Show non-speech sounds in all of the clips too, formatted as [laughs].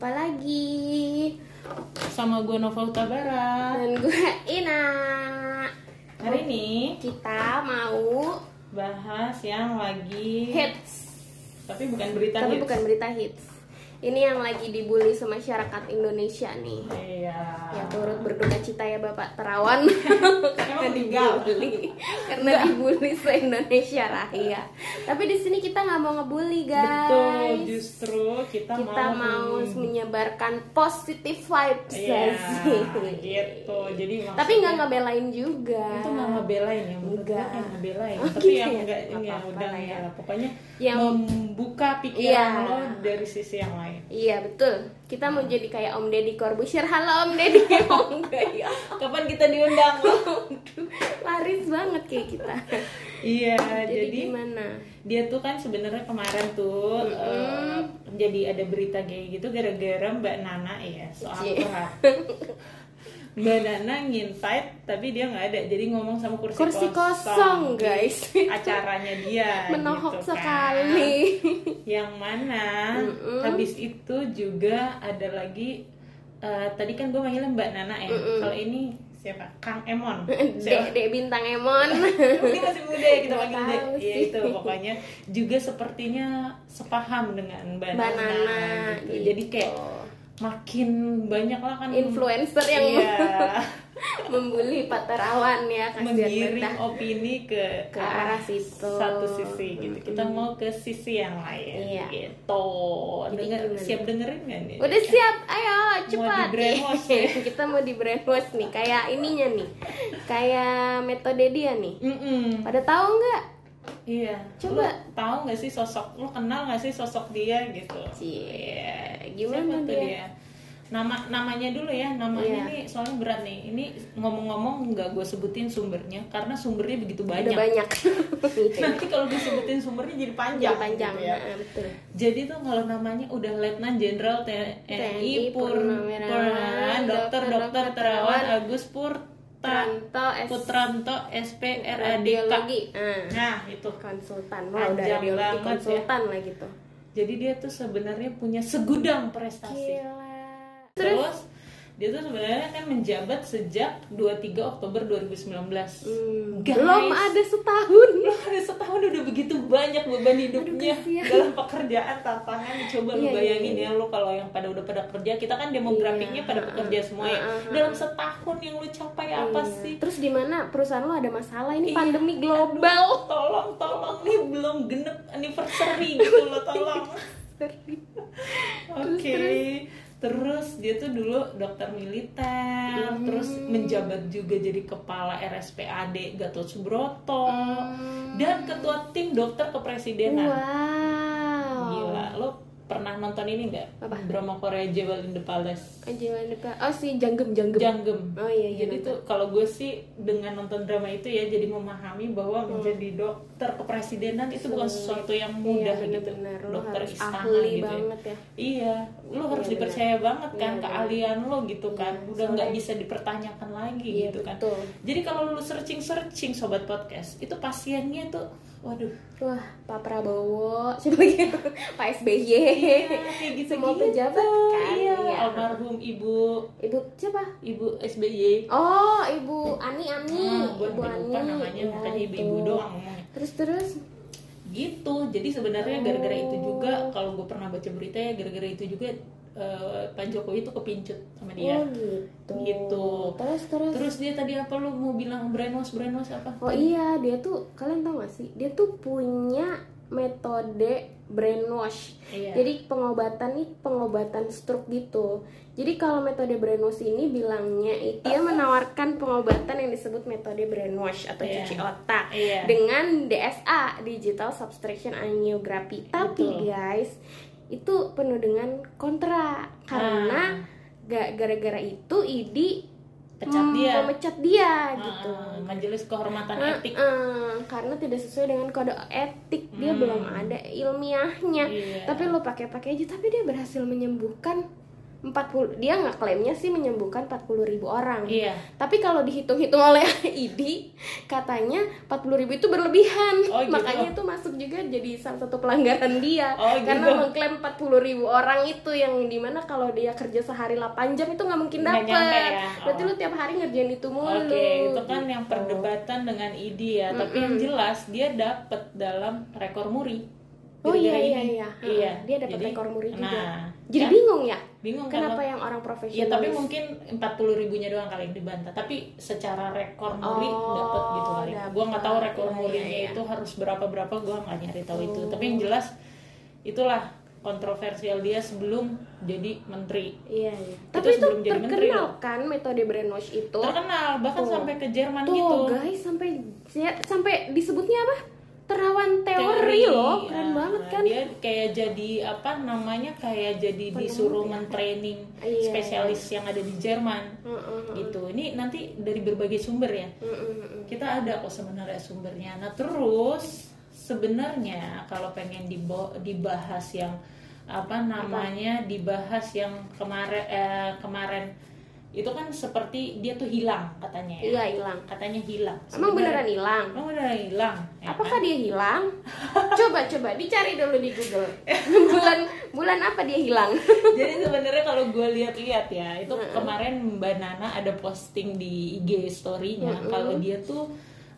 jumpa lagi sama gue Nova Utabara. dan gue Ina. Hari ini Kita mau bahas yang lagi hits, tapi bukan berita tapi hits. bukan berita hits. Ini yang lagi dibully semasyarakat Indonesia nih. Iya. Ya turut berduka cita ya Bapak Terawan [laughs] karena dibully, karena dibully se Indonesia Raya. Tapi di sini kita nggak mau ngebully guys. Betul, justru kita, kita mau menyebarkan positive vibes Iya, gitu. Jadi Tapi maksudnya- nggak ngebelain juga. itu nggak ngebelain ya Enggak. ngebelain Oh, tapi gitu yang ya? enggak Nggak ya apa-apa udah ya. enggak pokoknya Yang- membuka pikiran Iya. lo dari sisi yang lain Iya betul. Kita mau jadi kayak Om Deddy Corbuzier. Halo Om Deddy. [laughs] Enggak ya. kapan kita diundang Laris banget kayak kita. iya Jadi, jadi gimana? dia tuh kan sebenarnya kemarin tuh eh, jadi ada berita kayak gitu gara-gara Mbak Nana ya soal Cie. [laughs] Mbak Nana nginvite tapi dia nggak ada jadi ngomong sama kursi, Kursi kosong, di guys. acaranya dia [laughs] Menohok gitu kan. sekali. yang mana habis itu juga ada lagi eh, tadi kan gue manggilnya Mbak Nana ya kalau ini siapa Kang Emon [laughs] Dek, Dek Bintang Emon. [laughs] dia masih muda ya kita panggil Dek. ya itu pokoknya juga sepertinya sepaham dengan Mbak Nana, gitu. gitu. jadi kayak makin banyak lah kan Influencer yang iya, [laughs] membuli Pak Terawan ya menggiring opini ke Ke arah situ. satu sisi gitu kita mau ke sisi yang lain Iya. gitu gimana? siap dengerin kan nih Udah siap, ayo cepat. di-brainwash [laughs] ya? Kita mau di brainwash nih, kayak ininya nih, kayak metode dia nih. Mm-mm. Pada tahu nggak? Iya. Coba. Lu tahu nggak sih sosok? Lu kenal nggak sih sosok dia gitu? Iya. gimana Siapa tuh dia? Nama namanya dulu ya. Namanya Iya. nih soalnya berat nih. Ini ngomong-ngomong nggak gue sebutin sumbernya karena sumbernya begitu Udah banyak. banyak. [laughs] Nanti kalau gue sebutin sumbernya jadi panjang. Yang panjang, gitu ya. nah, betul. Jadi tuh kalau namanya udah Letnan Jenderal TNI Purnawirawan, Dokter Dokter Terawan Agus Purta Pranto S Putranto SPRADK. radiologi. Nah, Nah, itu konsultan. Wah, udah radiologi ya. konsultan lah gitu. Jadi dia tuh sebenarnya punya segudang prestasi. Gila. Terus dia tuh sebenarnya kan menjabat sejak 23 Oktober 2019. Hmm, Guys. belum ada setahun. Belum ada setahun udah begitu banyak beban hidupnya kasihan. dalam pekerjaan tantangan. Coba lu Iya, iya, bayangin iya. ya lu kalau yang pada udah pada kerja, kita kan demografiknya Iya, pada uh, pekerja semua ya. uh, uh, uh. Dalam setahun yang lu capai apa Iya. sih? Terus di mana perusahaan lo ada masalah ini Iya. pandemi global. Tolong, tolong nih belum genep anniversary gitu loh, tolong. Oke. Terus dia tuh dulu dokter militer, Hmm. terus menjabat juga jadi kepala RSPAD Gatot Subroto dan ketua tim dokter kepresidenan. Wow. Nonton ini nggak? Apa? Drama Korea Jewel in the Palace. Anjing depan. Oh si janggem janggem. Janggem. Oh iya iya. Jadi tuh kalau gue sih dengan nonton drama itu ya jadi memahami bahwa menjadi dokter kepresidenan itu bukan sesuatu yang mudah iya, gitu. bener-bener. Lo Dokter harus istana ahli gitu. ya. banget ya. Iya, lo harus Iya, dipercaya banget kan Iya, bener. keahlian lo gitu kan. Iya, Udah nggak bisa dipertanyakan lagi Iya, gitu kan. betul. Jadi kalau lu searching-searching sobat podcast, itu pasiennya tuh waduh. Wah, Pak Prabowo, [laughs] siapa lagi? Pak SBY. Iya, kayak gitu Semua pejabat kan. Iya, Iya. almarhum Ibu Ibu siapa? Ibu SBY. Oh, Ibu Ani Ani. Gue Ibu lupa Ani. namanya, Ya, itu. ibu-ibu doang ngomongnya. Terus terus. gitu jadi sebenarnya gara-gara itu juga kalau gue pernah baca berita ya gara-gara itu juga eh, Pak Jokowi itu kepincut sama dia Oh gitu. Gitu. Terus terus. terus dia tadi apa lu mau bilang brainwash brainwash apa Oh iya, dia tuh kalian tau gak sih? Dia tuh punya metode brainwash. Iya. Jadi pengobatan nih pengobatan stroke gitu. Jadi kalau metode brainwash ini bilangnya itu dia menawarkan pengobatan yang disebut metode brainwash atau Iya. cuci otak Iya. dengan DSA digital subtraction angiography. Tapi Betul. guys, itu penuh dengan kontra karena Ah. ga- gara-gara itu ID Pecat dia. memecat dia Ah, gitu. majelis kehormatan Nah, etik karena tidak sesuai dengan kode etik dia Hmm. belum ada ilmiahnya Iya. tapi lo pakai-pakai aja tapi dia berhasil menyembuhkan 40 dia nggak klaimnya sih menyembuhkan 40 ribu orang. Iya. Tapi kalau dihitung-hitung oleh [laughs] ID katanya 40 ribu itu berlebihan. Oh, gitu. Makanya itu masuk juga jadi salah satu pelanggaran dia. Oh, Karena gitu. mengklaim 40 ribu orang itu yang di mana kalau dia kerja sehari 8 jam itu nggak mungkin nyampe ya? Berarti Oh. lu tiap hari ngerjain itu mulu. Oke, itu kan yang Gitu. perdebatan dengan ID ya, tapi yang jelas dia dapat dalam rekor muri. Oh iya iya iya. Iya. Dia dapat rekor muri juga. Nah, Jadi ya, bingung ya? Bingung Kenapa kalau- yang orang Ya profesional? tapi mungkin 40 ribunya doang kali yang dibantah Tapi secara rekor muri Oh, dapat gitu kali dapet. Gua nggak tahu rekor Iya, murinya iya, iya. itu harus berapa-berapa Gua nggak nyari tahu itu Oh. Tapi yang jelas itulah kontroversial dia sebelum jadi menteri Iya, iya. Itu Tapi itu sebelum jadi menteri terkenal kan metode brainwash itu. Terkenal bahkan Tuh. sampai ke Jerman Tuh gitu guys sampai sampai disebutnya apa? Terawan teori, loh, keren Nah, banget kan? Dia kayak jadi apa namanya kayak jadi disuruh mentraining Iya. spesialis yang ada di Jerman Heeh, gitu. Ini nanti dari berbagai sumber ya. heeh, heeh. Kita ada kok sebenarnya sumbernya. Nah terus sebenarnya kalau pengen dibahas yang apa namanya dibahas yang kemarin eh, kemarin itu kan seperti dia tuh hilang katanya ya. Iya hilang. Katanya hilang. Emang beneran hilang? Emang beneran hilang. ya Apakah kan? dia hilang? [laughs] coba coba dicari dulu di Google. [laughs] bulan bulan apa dia hilang? [laughs] Jadi sebenarnya kalau gue lihat-lihat ya, itu kemarin Mbak Nana ada posting di IG story-nya kalau dia tuh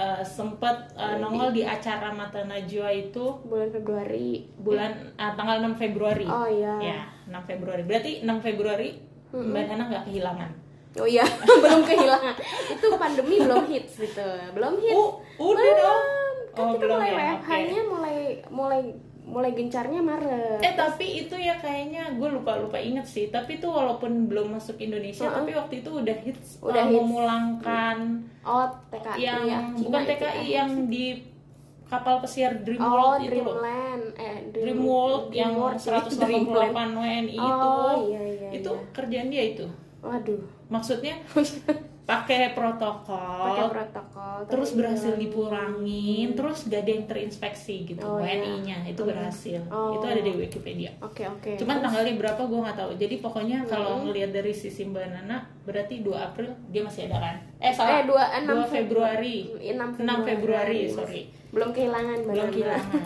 uh, sempat uh, nongol di acara Mata Najwa itu bulan Februari. bulan uh, tanggal 6 Februari. Oh iya. Ya, 6 Februari. Berarti 6 Februari Mbak Nana nggak kehilangan. Oh iya, [laughs] belum kehilangan. Itu pandemi belum hits gitu. Belum hits. Oh, udah belum. dong. Kan Oh, kita belum mulai ya, WFH-nya mulai mulai mulai gencarnya Maret. Eh tapi itu ya kayaknya gue lupa lupa inget sih. Tapi itu walaupun belum masuk Indonesia, tapi waktu itu udah hits, Udah uh, hits. memulangkan Oh, TKI yang ya, Cina bukan itu TKI ya. yang di kapal pesiar Oh, Dreamworld itu loh. Dreamland. Eh, Dream, Dreamworld yang Dreamworld, 188 Dreamland. WNI itu. Oh, iya, iya, itu iya. Kerjaan dia itu. Waduh, Maksudnya [laughs] pakai protokol, pakai protokol. terus berhasil hilang. dipulangin, terus gak ada yang terinfeksi gitu. Oh, iya. WNI-nya itu berhasil. Oh. Itu ada di Wikipedia. Oke, oke. Cuman tanggalnya berapa gue nggak tahu. Jadi pokoknya kalau ngelihat dari sisi Mbak Nana, berarti 2 April dia masih ada kan? Eh salah. eh, 6 2 Februari. Iya, 6 6 Februari, sorry. Belum kehilangan Mbak Belum Nana. kehilangan.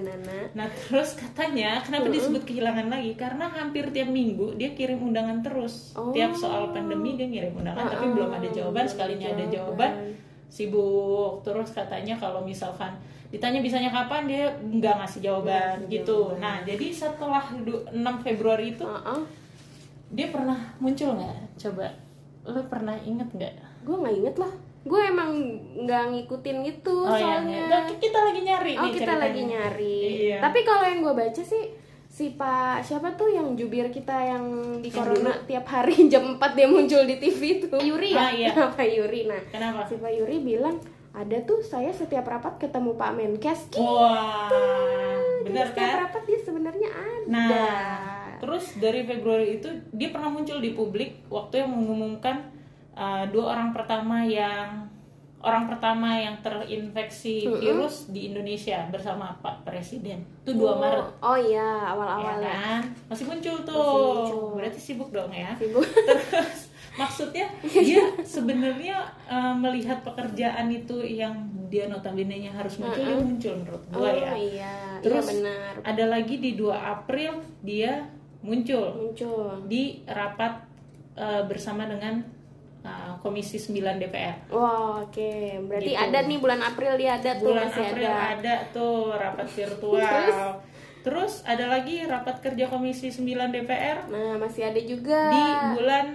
[laughs] Nana. Nah terus katanya kenapa disebut kehilangan lagi? Karena hampir tiap minggu dia kirim undangan terus. Oh. Tiap soal pandemi dia ngirim undangan, tapi Ah, belum ada jawaban. Sekalinya ada jawaban, sibuk. Terus katanya kalau misalkan ditanya bisanya kapan dia nggak ngasih jawaban gitu. Nah jadi setelah du- 6 Februari itu Heeh. dia pernah muncul nggak? Coba lo pernah inget nggak? Gue nggak inget lah. Gue emang nggak ngikutin gitu Oh ya, soalnya. Nah, kita lagi nyari Oh nih kita ceritanya. lagi nyari. Iya. Tapi kalau yang gue baca sih si Pak siapa tuh yang jubir kita yang di Yang corona tiap hari [laughs] jam 4 dia muncul di TV itu. Yuri ya? Ah, iya. [laughs] Pak Yuri. Nah, Kenapa? si Pak Yuri bilang ada tuh saya setiap rapat ketemu Pak Menkes. Wah, Jadi bener setiap kan? rapat dia sebenarnya ada. Nah, terus dari Februari itu dia pernah muncul di publik waktu yang mengumumkan uh, dua orang pertama yang orang pertama yang terinfeksi virus di Indonesia bersama Pak Presiden. Itu 2 Maret. Oh iya, Ya awal-awal ya. kan? Masih muncul tuh. muncul. Berarti sibuk dong ya. Sibuk. [laughs] Terus maksudnya dia sebenarnya uh, melihat pekerjaan itu yang dia notabene-nya harus muncul dia muncul menurut Oh gua ya. iya, Terus iya benar. ada lagi di 2 April dia muncul Muncul. di rapat uh, bersama dengan uh, Komisi 9 DPR. Wah, oke. Berarti Gitu. ada nih bulan April dia ada tuh Bulan masih April ada. ada. tuh rapat virtual. Terus ada lagi rapat kerja Komisi 9 DPR Nah, masih ada juga di bulan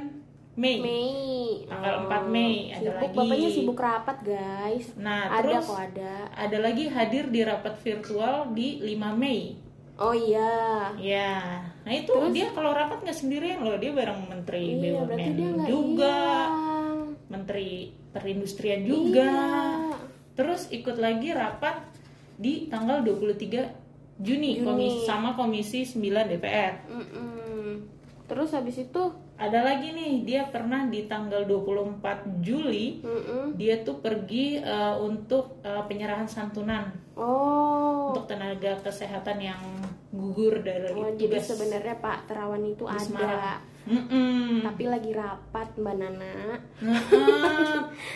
Mei. Mei. Tanggal 4 Mei ada sibuk, lagi. Bapaknya sibuk rapat, guys. Nah, ada terus kok ada. ada lagi hadir di rapat virtual di 5 Mei. Oh iya. Ya, nah itu dia kalau rapat nggak sendirian loh, dia bareng Menteri Iya, dia BUMN juga, hilang. Menteri Perindustrian juga. Iya. Terus ikut lagi rapat di tanggal 23 Juni, komisi sama Komisi 9 DPR. Mm-mm. Terus habis itu, Ada lagi nih, dia pernah di tanggal 24 Juli mm-mm. dia tuh pergi eh, untuk eh, penyerahan santunan oh, untuk tenaga kesehatan yang gugur dari oh jadi sebenarnya Pak Terawan itu di ada. Semarang. Mm-mm. Tapi lagi rapat Mbak Nana. Nah,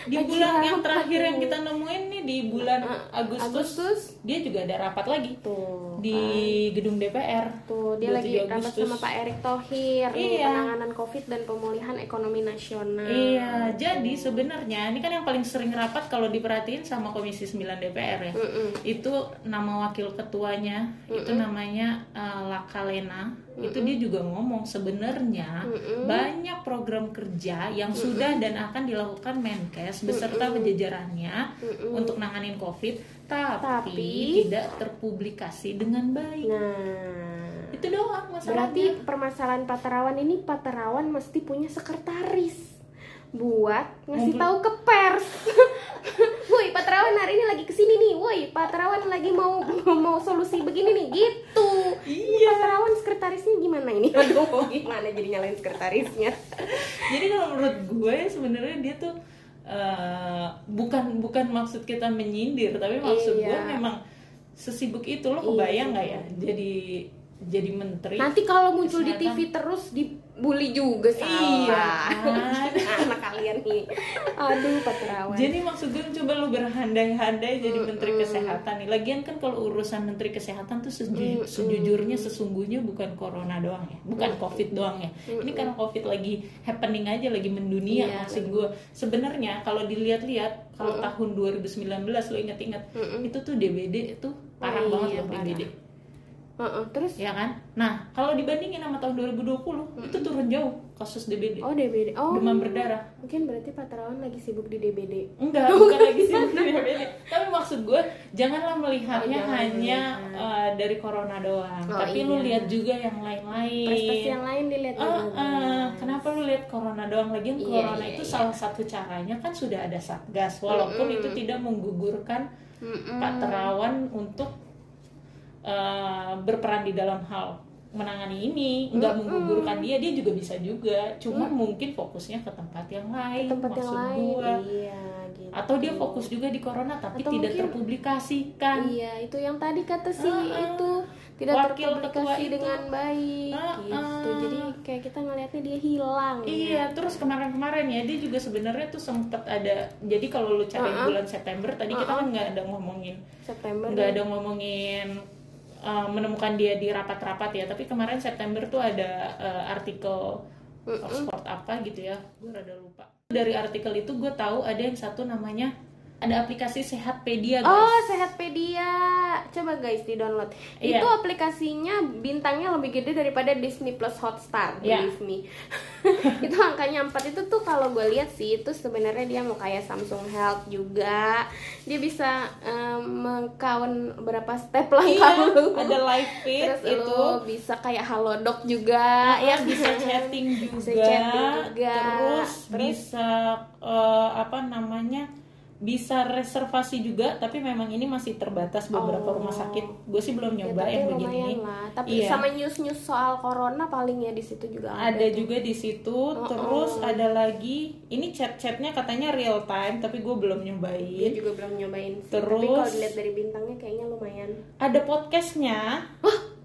di [laughs] Lagi bulan yang terakhir yang kita nemuin di bulan Uh, Agustus, Agustus. dia juga ada rapat lagi Tuh. di gedung DPR. Tuh, dia lagi 27 rapat sama Pak Erick Thohir nih, Iya. penanganan Covid dan pemulihan ekonomi nasional. Iya, jadi sebenarnya ini kan yang paling sering rapat kalau diperhatiin sama Komisi 9 DPR ya. Mm-mm. Itu nama wakil ketuanya itu namanya uh, Lakalena. Itu dia juga ngomong sebenarnya banyak program kerja yang sudah dan akan dilakukan Menkes beserta jajarannya untuk nanganin Covid tapi, Tapi- tidak terpublikasi dengan baik. Nah, Itu doang masalahnya. berarti permasalahan Pak Terawan ini Pak Terawan mesti punya sekretaris buat ngasih tahu ke pers. [laughs] Pak Terawan hari ini lagi ke sini nih. Woi, Pak Terawan lagi mau [laughs] mau solusi begini nih, gitu. Iya. Pak Terawan sekretarisnya gimana ini? Aduh, [laughs] gimana jadi nyalain sekretarisnya? jadi kalau menurut gue sebenarnya dia tuh eh, bukan bukan maksud kita menyindir tapi maksud gue Iya. memang sesibuk itu lo kebayang nggak ya jadi jadi menteri Nanti kalau muncul di. TV terus dibully juga Iya, salah. [laughs] Anak kalian nih. Aduh, Pak Terawan. jadi maksud gue coba lo berhandai-handai jadi menteri kesehatan nih. Lagian kan kalau urusan menteri kesehatan tuh seju- sejujurnya sesungguhnya bukan corona doang ya. Bukan covid doang ya. Ini karena covid lagi happening aja lagi mendunia Iya, maksud gue. Sebenarnya kalau dilihat-lihat kalau tahun 2019 lo inget-inget itu tuh DBD itu parah Oh, banget iya, loh parah. Heeh, terus ya kan nah kalau dibandingin sama tahun 2020 itu turun jauh kasus DBD oh DBD. Oh. demam berdarah Mungkin berarti Pak Terawan lagi sibuk di DBD. Enggak, [laughs] bukan lagi sih DBD. Tapi maksud gue, janganlah melihatnya Oh, jangan hanya uh, dari corona doang. Oh, Tapi lu iya. lihat juga yang lain-lain. Prestasi yang lain dilihat juga. ah, kenapa lu lihat corona doang lagi? Iya, corona iya, itu iya. salah satu caranya kan sudah ada satgas, walaupun itu tidak menggugurkan Mm-mm. Pak Terawan untuk uh, berperan di dalam hal menangani ini, nggak menggugurkan dia, dia juga bisa juga. Cuma mungkin fokusnya ke tempat yang lain. tempat yang lain. gua Iya, gitu. atau dia fokus juga di corona tapi Atau tidak mungkin- terpublikasikan Iya, itu yang tadi kata si Ah, itu tidak wakil terpublikasi itu. dengan baik Ah, gitu. ah. Jadi kayak kita ngelihatnya dia hilang. iya terus kemarin-kemarin ya dia juga sebenarnya tuh sempet ada jadi kalau lu cari Ah, ah. bulan September tadi kita kan nggak ada ngomongin September. nggak ada ngomongin uh, menemukan dia di rapat-rapat ya. Tapi kemarin September tuh ada uh, artikel Oxford apa gitu ya. Gue rada lupa. Dari artikel itu gue tahu ada yang satu namanya ada aplikasi Sehatpedia guys Oh, Sehatpedia. Coba guys di-download. Iya. Itu aplikasinya bintangnya lebih gede daripada Disney Plus Hotstar, Iya. believe me. [laughs] itu angkanya 4 itu tuh kalau gue lihat sih itu sebenarnya dia mau kayak Samsung Health juga. Dia bisa em, mengkawan berapa step [laughs] langkah Iya, lu. ada live feed Terus itu lu bisa kayak Halodoc juga ya ya bisa chatting juga, [laughs] Bisa chatting juga. terus, Terus? bisa eh, apa namanya bisa reservasi juga tapi memang ini masih terbatas beberapa Oh. rumah sakit gue sih belum Ya, nyoba tapi yang begini lah. Tapi Iya. sama news-news soal corona paling ya di situ juga ada. ada juga di situ terus ada lagi ini chat-chatnya katanya real time tapi gue belum nyobain juga belum nyobain sih. Terus- Tapi kalau dilihat dari bintangnya kayaknya lumayan. ada podcastnya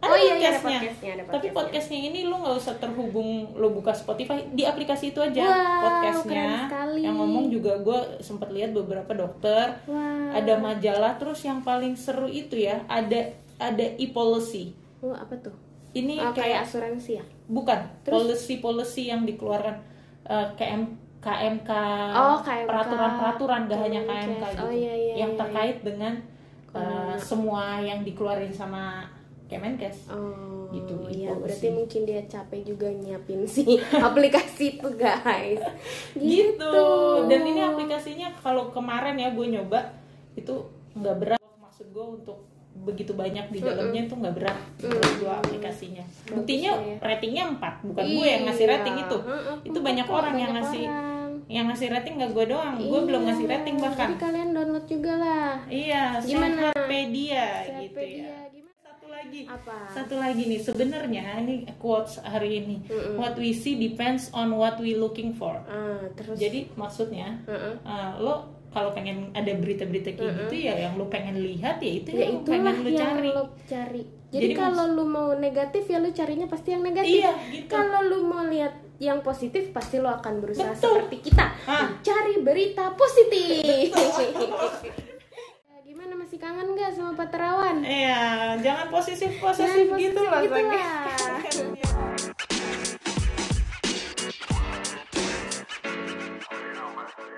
oh iya, iya, ada podcastnya, ada tapi podcastnya. podcastnya ini lu nggak usah terhubung lu buka Spotify di aplikasi itu aja Wow, podcastnya yang ngomong juga gue sempat lihat beberapa dokter Wah. ada majalah terus yang paling seru itu ya ada ada e-policy Oh, apa tuh? ini Oh, kayak kayak asuransi ya? bukan policy policy yang dikeluarkan eh, KM KMK Oh, KMK. peraturan-peraturan gak hanya. KMK gitu Oh, iya, iya, yang iya, terkait dengan eh, semua yang dikeluarin sama Kemenkes Oh, Gitu, iya, e-policy. berarti mungkin dia capek juga nyiapin si [laughs] aplikasi itu guys. gitu. dan ini aplikasinya kalau kemarin ya gue nyoba itu nggak berat maksud gue untuk begitu banyak di dalamnya itu nggak berat gue aplikasinya buktinya ya. ratingnya 4 bukan gue yang ngasih Iya. rating itu itu banyak orang yang ngasih orang. yang ngasih rating nggak gue doang gue belum Iya, ngasih rating bahkan Jadi kalian download juga lah. iya Gimana? Sehatpedia gitu Sehatpedia, ya lagi. Apa? satu lagi nih sebenarnya ini quotes hari ini. What we see depends on what we looking for. Ah, terus? Jadi maksudnya uh, lo kalau pengen ada berita-berita kayak gitu ya yang lo pengen lihat ya itu ya yang pengen yang cari. lo cari. Jadi, Jadi kalau lu mau negatif ya lu carinya pasti yang negatif. Iya, gitu. kalau lu mau lihat yang positif pasti lo akan berusaha Betul. seperti kita. Ah. cari berita positif [laughs] kangen nggak sama Pak Terawan Iya, jangan posesif posesif gitu gitu lah.